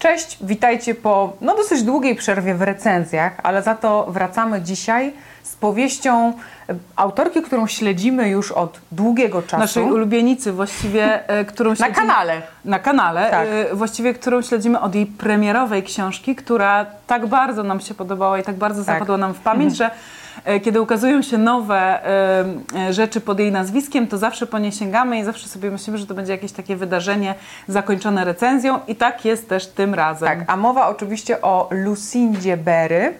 Cześć, witajcie po no, dosyć długiej przerwie w recenzjach, ale za to wracamy dzisiaj z powieścią e, autorki, którą śledzimy już od długiego czasu. Naszej ulubienicy właściwie, e, którą Na śledzimy... kanale. Na kanale, Tak. e, właściwie którą śledzimy od jej premierowej książki, która tak bardzo nam się podobała i tak bardzo Tak. zapadła nam w pamięć, że e, kiedy ukazują się nowe e, e, rzeczy pod jej nazwiskiem, to zawsze po nie sięgamy i zawsze sobie myślimy, że to będzie jakieś takie wydarzenie zakończone recenzją i tak jest też tym razem. Tak, a mowa oczywiście o Lucindzie Berry.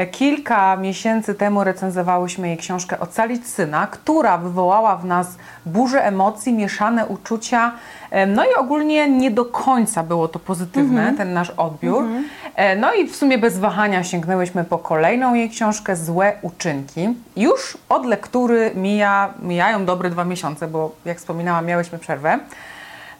E, Kilka miesięcy temu recenzowałyśmy jej książkę Ocalić syna, która wywołała w nas burzę emocji, mieszane uczucia. e, No i ogólnie nie do końca było to pozytywne, ten nasz odbiór. E, No i w sumie bez wahania sięgnęłyśmy po kolejną jej książkę Złe uczynki. Już od lektury mija, mijają dobre dwa miesiące, bo jak wspominałam, miałyśmy przerwę.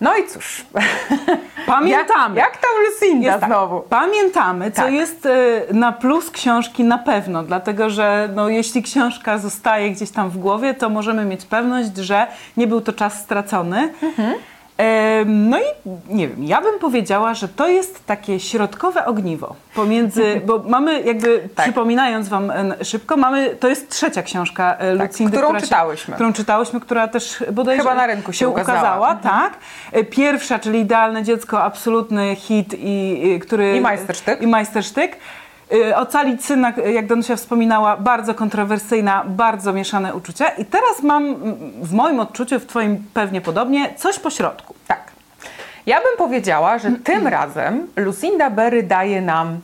No i cóż, Pamiętamy. jak, jak tam Lucinda Jest tak. znowu? Pamiętamy, co Tak. jest e, na plus książki na pewno, dlatego że no, jeśli książka zostaje gdzieś tam w głowie, to możemy mieć pewność, że nie był to czas stracony. Mhm. No i nie wiem, ja bym powiedziała, że to jest takie środkowe ogniwo pomiędzy, bo mamy jakby, Tak. przypominając wam szybko, mamy, to jest trzecia książka e, Tak, Lucindy, którą która czytałyśmy. Się, którą czytałyśmy, która też bodajże Chyba na rynku się ukazała. Mhm. tak. E, Pierwsza, czyli Idealne Dziecko, absolutny hit i, i który... I majstersztyk. I majstersztyk. Y, Ocalić syna, jak Danusia wspominała, bardzo kontrowersyjna, bardzo mieszane uczucia. I teraz mam mm, w moim odczuciu, w Twoim pewnie podobnie, coś po środku. Tak. Ja bym powiedziała, że tym razem Lucinda Berry daje nam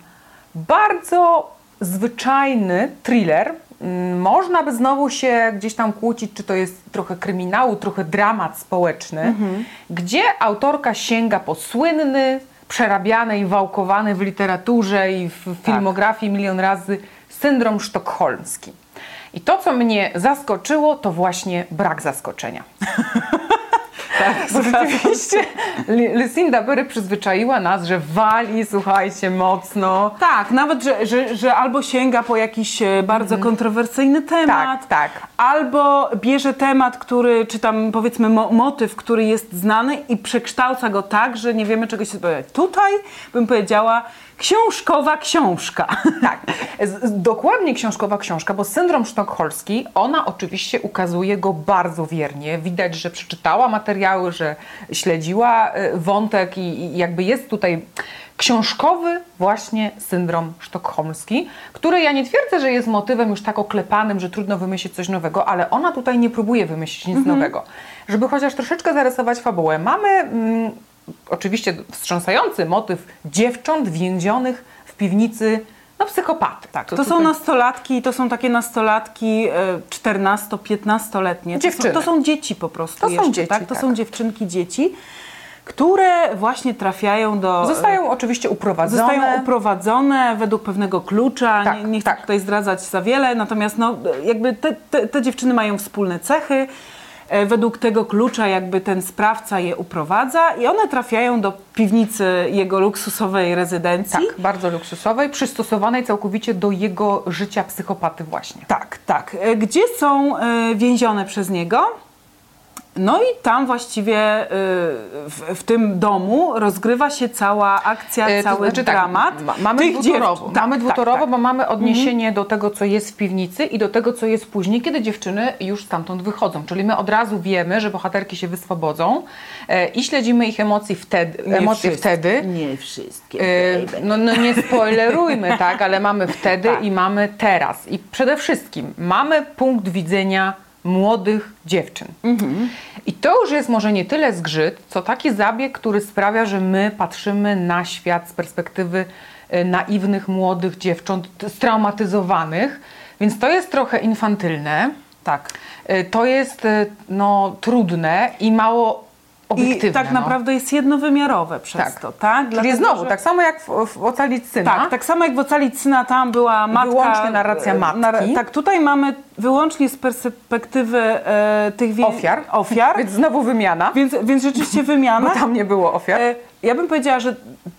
bardzo zwyczajny thriller. Mm, Można by znowu się gdzieś tam kłócić, czy to jest trochę kryminału, trochę dramat społeczny, gdzie autorka sięga po słynny, przerabiany i wałkowany w literaturze i w filmografii milion razy syndrom sztokholmski. I to, co mnie zaskoczyło, to właśnie brak zaskoczenia. Tak, Bo rzeczywiście Lucinda Berry przyzwyczaiła nas, że wali, słuchajcie, mocno. Tak, nawet, że, że, że albo sięga po jakiś e, bardzo kontrowersyjny temat. Tak, tak. albo bierze temat, który, czy tam powiedzmy mo- motyw, który jest znany i przekształca go tak, że nie wiemy czego się spodziewać. Tutaj bym powiedziała książkowa książka. Tak, dokładnie książkowa książka, bo syndrom sztokholmski, ona oczywiście ukazuje go bardzo wiernie. Widać, że przeczytała materiały, że śledziła y, wątek i, i jakby jest tutaj książkowy właśnie syndrom sztokholmski, który ja nie twierdzę, że jest motywem już tak oklepanym, że trudno wymyślić coś nowego, ale ona tutaj nie próbuje wymyślić nic nowego. Żeby chociaż troszeczkę zarysować fabułę. Mamy mm, oczywiście wstrząsający motyw dziewcząt więzionych w piwnicy no, psychopaty. Tak, to, To są nastolatki, to są takie nastolatki e, 14-15-letnie. To są, Dziewczyny. to są dzieci po prostu To są jeszcze, dzieci, tak? To tak. są dziewczynki, dzieci, które właśnie trafiają do... Zostają oczywiście uprowadzone. Zostają uprowadzone według pewnego klucza. Tak, nie, nie chcę tak. tutaj zdradzać za wiele, natomiast no, jakby te, te, te dziewczyny mają wspólne cechy. E, Według tego klucza jakby ten sprawca je uprowadza i one trafiają do piwnicy jego luksusowej rezydencji. tak, bardzo luksusowej, przystosowanej całkowicie do jego życia psychopaty właśnie. Tak, tak. E, Gdzie są e, więzione przez niego? No i tam właściwie e, w, w tym domu rozgrywa się cała akcja, E, to cały znaczy tak, dramat. ma- mamy tych dwutorowo, tak, mamy tak, dwutorowo tak. bo mamy odniesienie do tego, co jest w piwnicy i do tego, co jest później, kiedy dziewczyny już stamtąd wychodzą. Czyli my od razu wiemy, że bohaterki się wyswobodzą e, i śledzimy ich emocji wtedy, Nie emocje wszystkie. wtedy. Nie wszystkie. E. No, no nie spoilerujmy, tak, ale mamy wtedy Tak. i mamy teraz. I przede wszystkim mamy punkt widzenia młodych dziewczyn. I to już jest może nie tyle zgrzyt, co taki zabieg, który sprawia, że my patrzymy na świat z perspektywy e, naiwnych młodych dziewcząt, straumatyzowanych, więc to jest trochę infantylne. Tak. E, To jest e, no, trudne i mało obiektywne. I tak no. naprawdę jest jednowymiarowe przez Tak. to, tak? Czyli Dlatego, znowu, że- tak samo jak w, w Ocalić syna. Tak, tak samo jak w Ocalić syna tam była matka... Wyłącznie narracja e, matki. tak, tutaj mamy wyłącznie z perspektywy e, tych wie- Ofiar. ofiar Więc znowu wymiana, więc, więc rzeczywiście wymiana. bo tam nie było ofiar. E, Ja bym powiedziała, że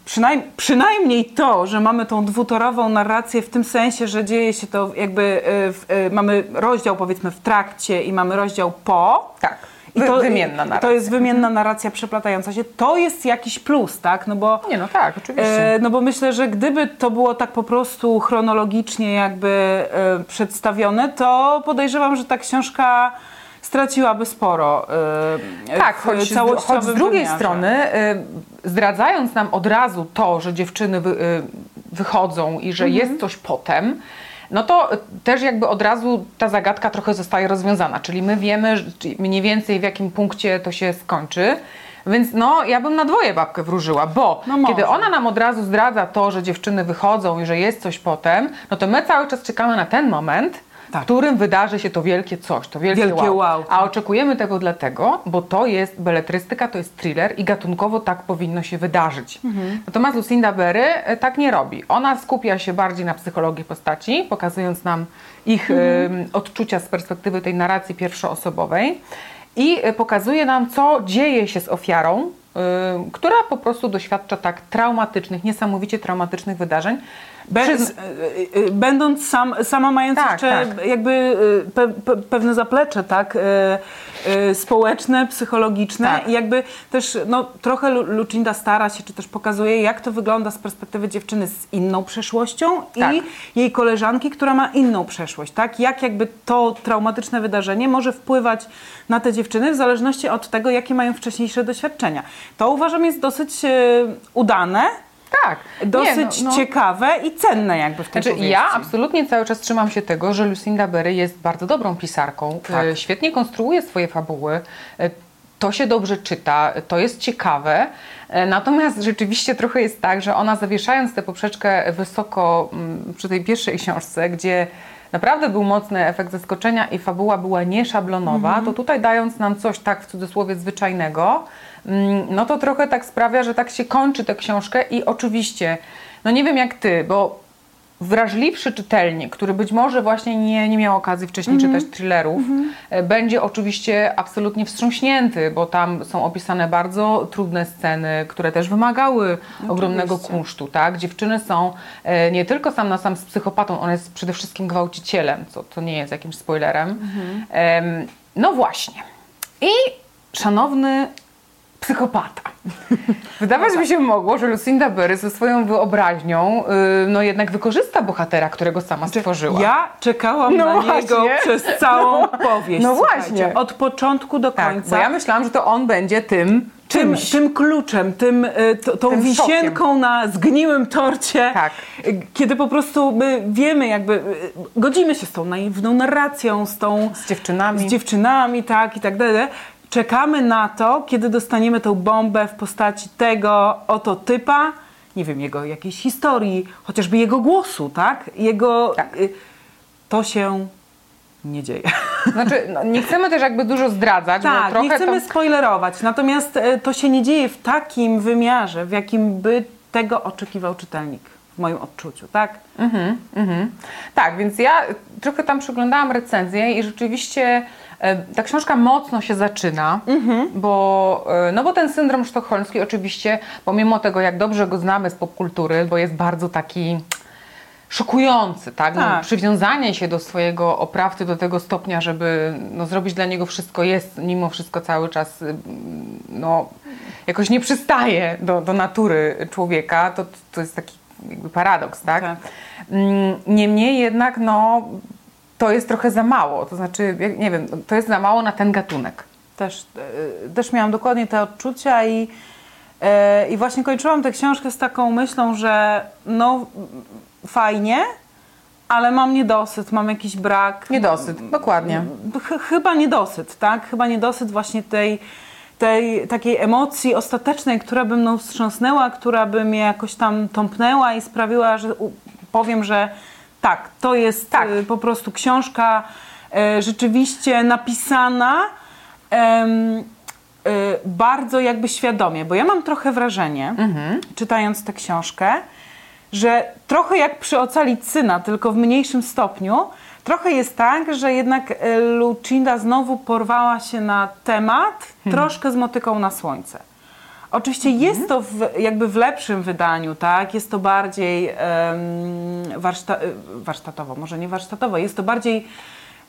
przynajm, przynajmniej to, że mamy tą dwutorową narrację w tym sensie, że dzieje się to jakby, e, w, e, mamy rozdział powiedzmy w trakcie i mamy rozdział po. Tak. I Wy- wymienna narracja. To jest wymienna narracja przeplatająca się. To jest jakiś plus, tak? No bo Nie, no tak, oczywiście. E, no bo myślę, że gdyby to było tak po prostu chronologicznie jakby e, przedstawione, to podejrzewam, że ta książka straciłaby sporo. e, Tak, choć, choć z drugiej wymiarze. strony, y, zdradzając nam od razu to, że dziewczyny wy, y, wychodzą i że Mhm. jest coś potem, no to też jakby od razu ta zagadka trochę zostaje rozwiązana. Czyli my wiemy mniej więcej w jakim punkcie to się skończy. Więc no, ja bym na dwoje babkę wróżyła, bo No kiedy ona nam od razu zdradza to, że dziewczyny wychodzą i że jest coś potem, no to my cały czas czekamy na ten moment, Tak. w którym wydarzy się to wielkie coś, to wielkie, Wielkie wow. A oczekujemy tego dlatego, bo to jest beletrystyka, to jest thriller i gatunkowo tak powinno się wydarzyć. Mhm. Natomiast Lucinda Berry e, tak nie robi. Ona skupia się bardziej na psychologii postaci, pokazując nam ich Mhm. em, odczucia z perspektywy tej narracji pierwszoosobowej i e, pokazuje nam, co dzieje się z ofiarą, em, która po prostu doświadcza tak traumatycznych, niesamowicie traumatycznych wydarzeń. Be, z- y, y, będąc sam, sama mając Tak, jeszcze tak. jakby y, pe, pe, pewne zaplecze, tak, społeczne, psychologiczne Tak. i jakby też no, trochę Lu- Lucinda stara się, czy też pokazuje, jak to wygląda z perspektywy dziewczyny z inną przeszłością Tak. i jej koleżanki, która ma inną przeszłość, tak, jak jakby to traumatyczne wydarzenie może wpływać na te dziewczyny w zależności od tego, jakie mają wcześniejsze doświadczenia. To uważam jest dosyć udane, Tak. dosyć Nie, no, no. ciekawe i cenne jakby w tej Znaczy, powieści. ja absolutnie cały czas trzymam się tego, że Lucinda Berry jest bardzo dobrą pisarką. Tak. E, Świetnie konstruuje swoje fabuły. E, To się dobrze czyta, to jest ciekawe. E, Natomiast rzeczywiście trochę jest tak, że ona zawieszając tę poprzeczkę wysoko mm, przy tej pierwszej książce, gdzie naprawdę był mocny efekt zaskoczenia i fabuła była nieszablonowa, Mhm. to tutaj dając nam coś tak w cudzysłowie zwyczajnego, mm, no to trochę tak sprawia, że tak się kończy tę książkę i oczywiście, no nie wiem jak ty, bo wrażliwszy czytelnik, który być może właśnie nie, nie miał okazji wcześniej czytać thrillerów, e, będzie oczywiście absolutnie wstrząśnięty, bo tam są opisane bardzo trudne sceny, które też wymagały ogromnego kunsztu, tak? Dziewczyny są e, nie tylko sam na sam z psychopatą, on jest przede wszystkim gwałcicielem, co to nie jest jakimś spoilerem. Em, no właśnie. I szanowny psychopata. Wydawać by się mogło, że Lucinda Berry ze swoją wyobraźnią y, no jednak wykorzysta bohatera, którego sama stworzyła. Ja czekałam No na właśnie. niego przez całą powieść. No właśnie. Od początku do tak, końca. bo ja myślałam, że to on będzie tym tym, czymś. tym kluczem, tym, y, to, tą Tym wisienką na zgniłym torcie, Tak. y, kiedy po prostu my wiemy, jakby y, godzimy się z tą naiwną narracją, z tą z dziewczynami. z dziewczynami, tak i tak dalej. Czekamy na to, kiedy dostaniemy tą bombę w postaci tego oto typa, nie wiem, jego jakiejś historii, chociażby jego głosu, tak? Jego. Tak. y, To się nie dzieje. Znaczy, no, nie chcemy też jakby dużo zdradzać, bo Tak, trochę nie chcemy to... spoilerować. Natomiast e, to się nie dzieje w takim wymiarze, w jakim by tego oczekiwał czytelnik, w moim odczuciu, tak? Mhm. Tak, więc ja trochę tam przeglądałam recenzję i rzeczywiście ta książka mocno się zaczyna, bo, e, no bo ten syndrom sztokholmski oczywiście, pomimo tego jak dobrze go znamy z popkultury, bo jest bardzo taki szokujący, tak? No, Tak. przywiązanie się do swojego oprawcy do tego stopnia, żeby no, zrobić dla niego wszystko jest mimo wszystko cały czas y, no, jakoś nie przystaje do, do natury człowieka, to, to jest taki jakby paradoks, tak? Tak. Mm, Niemniej jednak no, to jest trochę za mało, to znaczy, nie wiem, to jest za mało na ten gatunek. Też, e, też miałam dokładnie te odczucia i, e, i właśnie kończyłam tę książkę z taką myślą, że no fajnie, ale mam niedosyt, mam jakiś brak. Niedosyt, dokładnie. Ch- chyba niedosyt, tak? Chyba niedosyt właśnie tej, tej takiej emocji ostatecznej, która by mną wstrząsnęła, która by mnie jakoś tam tąpnęła i sprawiła, że powiem, że tak, to jest Tak. y, po prostu książka e, rzeczywiście napisana y, bardzo jakby świadomie, bo ja mam trochę wrażenie, czytając tę książkę, że trochę jak przy Ocalicyna, tylko w mniejszym stopniu, trochę jest tak, że jednak Lucinda znowu porwała się na temat, troszkę z motyką na słońce. Oczywiście jest to w, jakby w lepszym wydaniu, tak? Jest to bardziej em, warszta, e, warsztatowo, może nie warsztatowo, jest to bardziej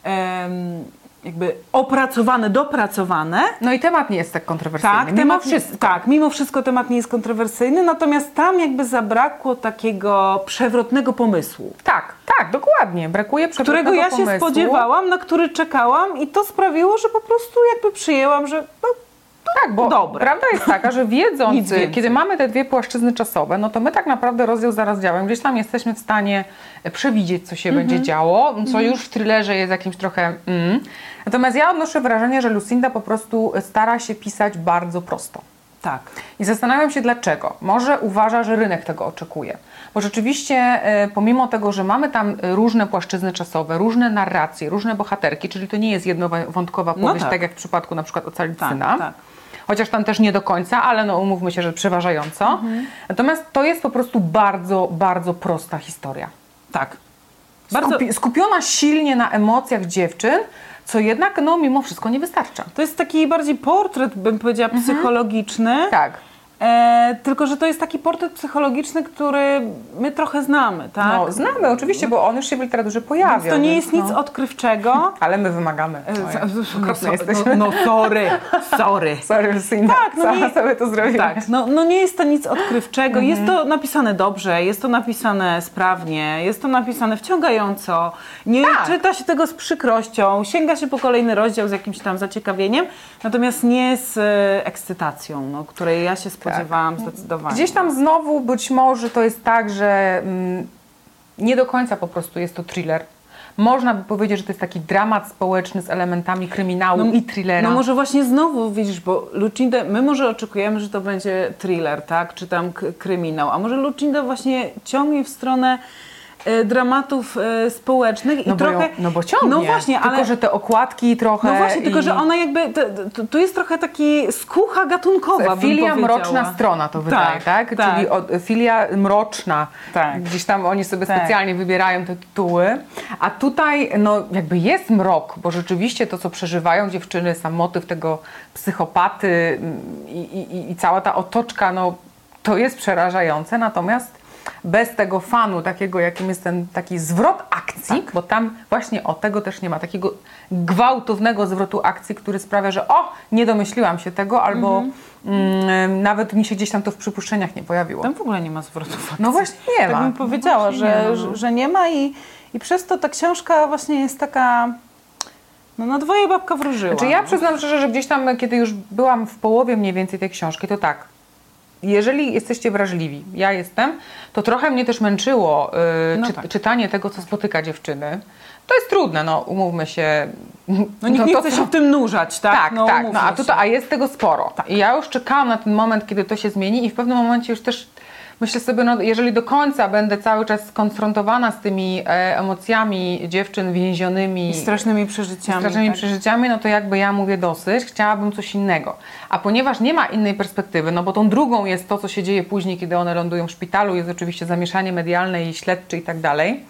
em, jakby opracowane, dopracowane. No i temat nie jest tak kontrowersyjny, Tak, mimo temat, wszystko. tak, mimo wszystko temat nie jest kontrowersyjny, natomiast tam jakby zabrakło takiego przewrotnego pomysłu, Tak, tak, dokładnie. Brakuje którego przewrotnego ja się pomysłu. spodziewałam, na który czekałam i to sprawiło, że po prostu jakby przyjęłam, że no, Tak, bo Dobre. prawda jest taka, że wiedząc, kiedy mamy te dwie płaszczyzny czasowe, no to my tak naprawdę rozdział za rozdziałem gdzieś tam jesteśmy w stanie przewidzieć, co się Mhm. będzie działo, co już w thrillerze jest jakimś trochę mm. Natomiast ja odnoszę wrażenie, że Lucinda po prostu stara się pisać bardzo prosto. tak. I zastanawiam się dlaczego. Może uważa, że rynek tego oczekuje. Bo rzeczywiście, e, pomimo tego, że mamy tam e, różne płaszczyzny czasowe, różne narracje, różne bohaterki, czyli to nie jest jednowątkowa No powieść, tak. tak. jak w przypadku na przykład Ocalić Tak, tak. Chociaż tam też nie do końca, ale no umówmy się, że przeważająco. Mhm. Natomiast to jest po prostu bardzo, bardzo prosta historia. Tak. Bardzo, Skupi- skupiona silnie na emocjach dziewczyn, co jednak no mimo wszystko nie wystarcza. to jest taki bardziej portret, bym powiedziała, psychologiczny. Tak. E, tylko, że to jest taki portret psychologiczny, który my trochę znamy, tak? No, znamy oczywiście, bo on już się w literaturze pojawia. Więc to nie jest nic no. odkrywczego. Ale my wymagamy. E, no, so, jesteśmy. no, no sorry, sorry. Sorry, Lucinda. Tak, no nie- sobie to zrobiłaś. Tak, no, no nie jest to nic odkrywczego. Jest Mhm. to napisane dobrze, jest to napisane sprawnie, jest to napisane wciągająco. Nie Tak. czyta się tego z przykrością, sięga się po kolejny rozdział z jakimś tam zaciekawieniem, natomiast nie z e, ekscytacją, no, której ja się spodziewałam zdecydowanie. Gdzieś tam znowu być może to jest tak, że mm, nie do końca po prostu jest to thriller. Można by powiedzieć, że to jest taki dramat społeczny z elementami kryminału i thrillera. No może właśnie znowu widzisz, bo Lucinda, my może oczekujemy, że to będzie thriller, tak, czy tam kryminał, a może Lucinda właśnie ciągnie w stronę dramatów e, społecznych no, i trochę... ją, no bo ciągnie. No właśnie, tylko, ale... że te okładki trochę... No właśnie, tylko i- że ona jakby, to jest trochę taki skucha gatunkowa, Filia mroczna strona to wydaje, tak? tak. Czyli od, filia mroczna. Tak. Gdzieś tam oni sobie Tak. specjalnie wybierają te tytuły. A tutaj no jakby jest mrok, bo rzeczywiście to, co przeżywają dziewczyny, sam motyw tego psychopaty mm, i, i, i cała ta otoczka, no to jest przerażające. Natomiast bez tego fanu, takiego jakim jest ten taki zwrot akcji, Tak. bo tam właśnie o tego też nie ma, takiego gwałtownego zwrotu akcji, który sprawia, że o, nie domyśliłam się tego, albo mm, nawet mi się gdzieś tam to w przypuszczeniach nie pojawiło. Tam w ogóle nie ma zwrotów akcji. No właśnie nie tak ma. bym powiedziała, No że, nie no. że nie ma i, i przez to ta książka właśnie jest taka, no na dwoje babka wróżyła. Znaczy ja no. przyznam szczerze, że gdzieś tam, kiedy już byłam w połowie mniej więcej tej książki, to tak. Jeżeli jesteście wrażliwi, ja jestem, to trochę mnie też męczyło y, No czy, tak. czytanie tego, co spotyka dziewczyny. To jest trudne, no umówmy się. No nikt nie to, chce co- się w tym nurzać, tak? Tak, no, tak. No, a, tutaj, a jest tego sporo. I ja już czekałam na ten moment, kiedy to się zmieni i w pewnym momencie już też myślę sobie, no, jeżeli do końca będę cały czas skonfrontowana z tymi e, emocjami dziewczyn więzionymi I strasznymi przeżyciami. strasznymi tak? przeżyciami, no to jakby ja mówię dosyć, chciałabym coś innego. A ponieważ nie ma innej perspektywy, no bo tą drugą jest to, co się dzieje później, kiedy one lądują w szpitalu, jest oczywiście zamieszanie medialne i śledcze i tak dalej.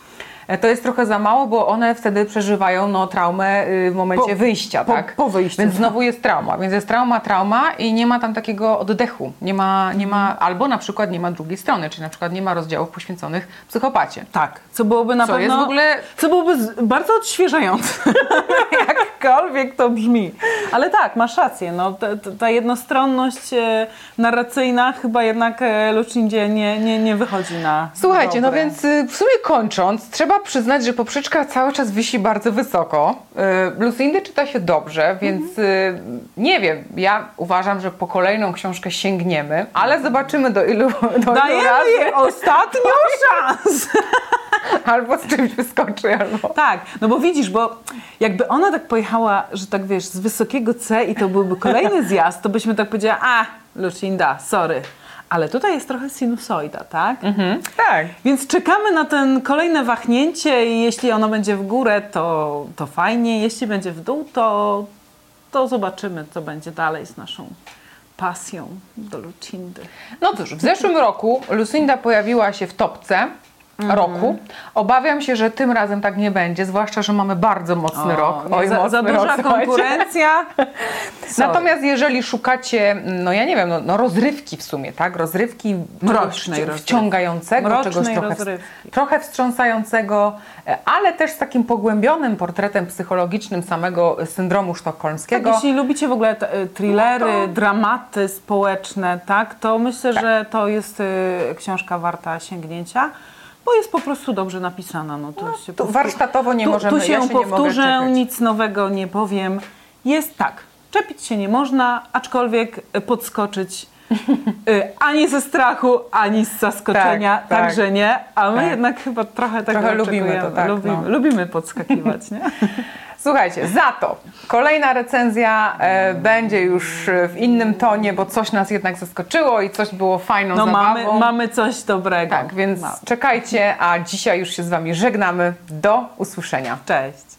E, To jest trochę za mało, bo one wtedy przeżywają no, traumę y, w momencie Po- wyjścia, po- tak? po wyjściu, Więc znowu jest trauma, więc jest trauma, trauma i nie ma tam takiego oddechu. Nie ma, nie ma, albo na przykład nie ma drugiej strony, czyli na przykład nie ma rozdziałów poświęconych psychopacie. Tak, co byłoby na Co pewno... jest w ogóle Co byłoby bardzo odświeżające, jakkolwiek to brzmi. Ale tak, masz rację, no, ta, ta- jednostronność e, narracyjna chyba jednak e, Lucindzie nie, nie, nie wychodzi na Słuchajcie, no dobre. więc y, w sumie kończąc, trzeba przyznać, że poprzeczka cały czas wisi bardzo wysoko. Y, Lucindy czyta się dobrze, więc y, nie wiem, ja uważam, że po kolejną książkę sięgniemy, ale zobaczymy do ilu, do ilu Dajemy razy jej ostatnią szansę. albo z czymś wyskoczy, albo... Tak, no bo widzisz, bo jakby ona tak pojechała, że tak wiesz, z wysokiego C i to byłby kolejny zjazd, to byśmy tak powiedziała, a Lucinda, sorry. Ale tutaj jest trochę sinusoida, tak? Mhm, tak. Więc czekamy na ten kolejne wahnięcie i jeśli ono będzie w górę, to, to fajnie. Jeśli będzie w dół, to, to zobaczymy, co będzie dalej z naszą pasją do Lucindy. No cóż, w zeszłym roku Lucinda pojawiła się w topce roku. Obawiam się, że tym razem tak nie będzie, zwłaszcza, że mamy bardzo mocny rok. nie, Oj, za, mocny za duża rok, konkurencja. Natomiast jeżeli szukacie, no ja nie wiem, no, no rozrywki w sumie, tak? Rozrywki Mrocznej wciągającego, Mrocznej czegoś trochę, rozrywki. trochę wstrząsającego, e, ale też z takim pogłębionym portretem psychologicznym samego syndromu sztokholmskiego. Tak, jeśli lubicie w ogóle t- y, thrillery, dramaty społeczne, tak, to myślę, że to jest y, książka warta sięgnięcia, bo jest po prostu dobrze napisana. No, to się tu powtó- warsztatowo nie tu, możemy- Tu się ja się powtórzę, nic nowego nie powiem. Jest tak, czepić się nie można, aczkolwiek y, podskoczyć y, ani ze strachu, ani z zaskoczenia, Tak, tak. także nie, a my Tak. jednak chyba trochę tego Trochę lubimy to, tak, lubimy, no. lubimy podskakiwać, nie? Słuchajcie, za to kolejna recenzja e, będzie już e, w innym tonie, bo coś nas jednak zaskoczyło i coś było fajną No zabawą. mamy, mamy coś dobrego. Tak, więc Mamy. czekajcie, a dzisiaj już się z Wami żegnamy. Do usłyszenia. Cześć.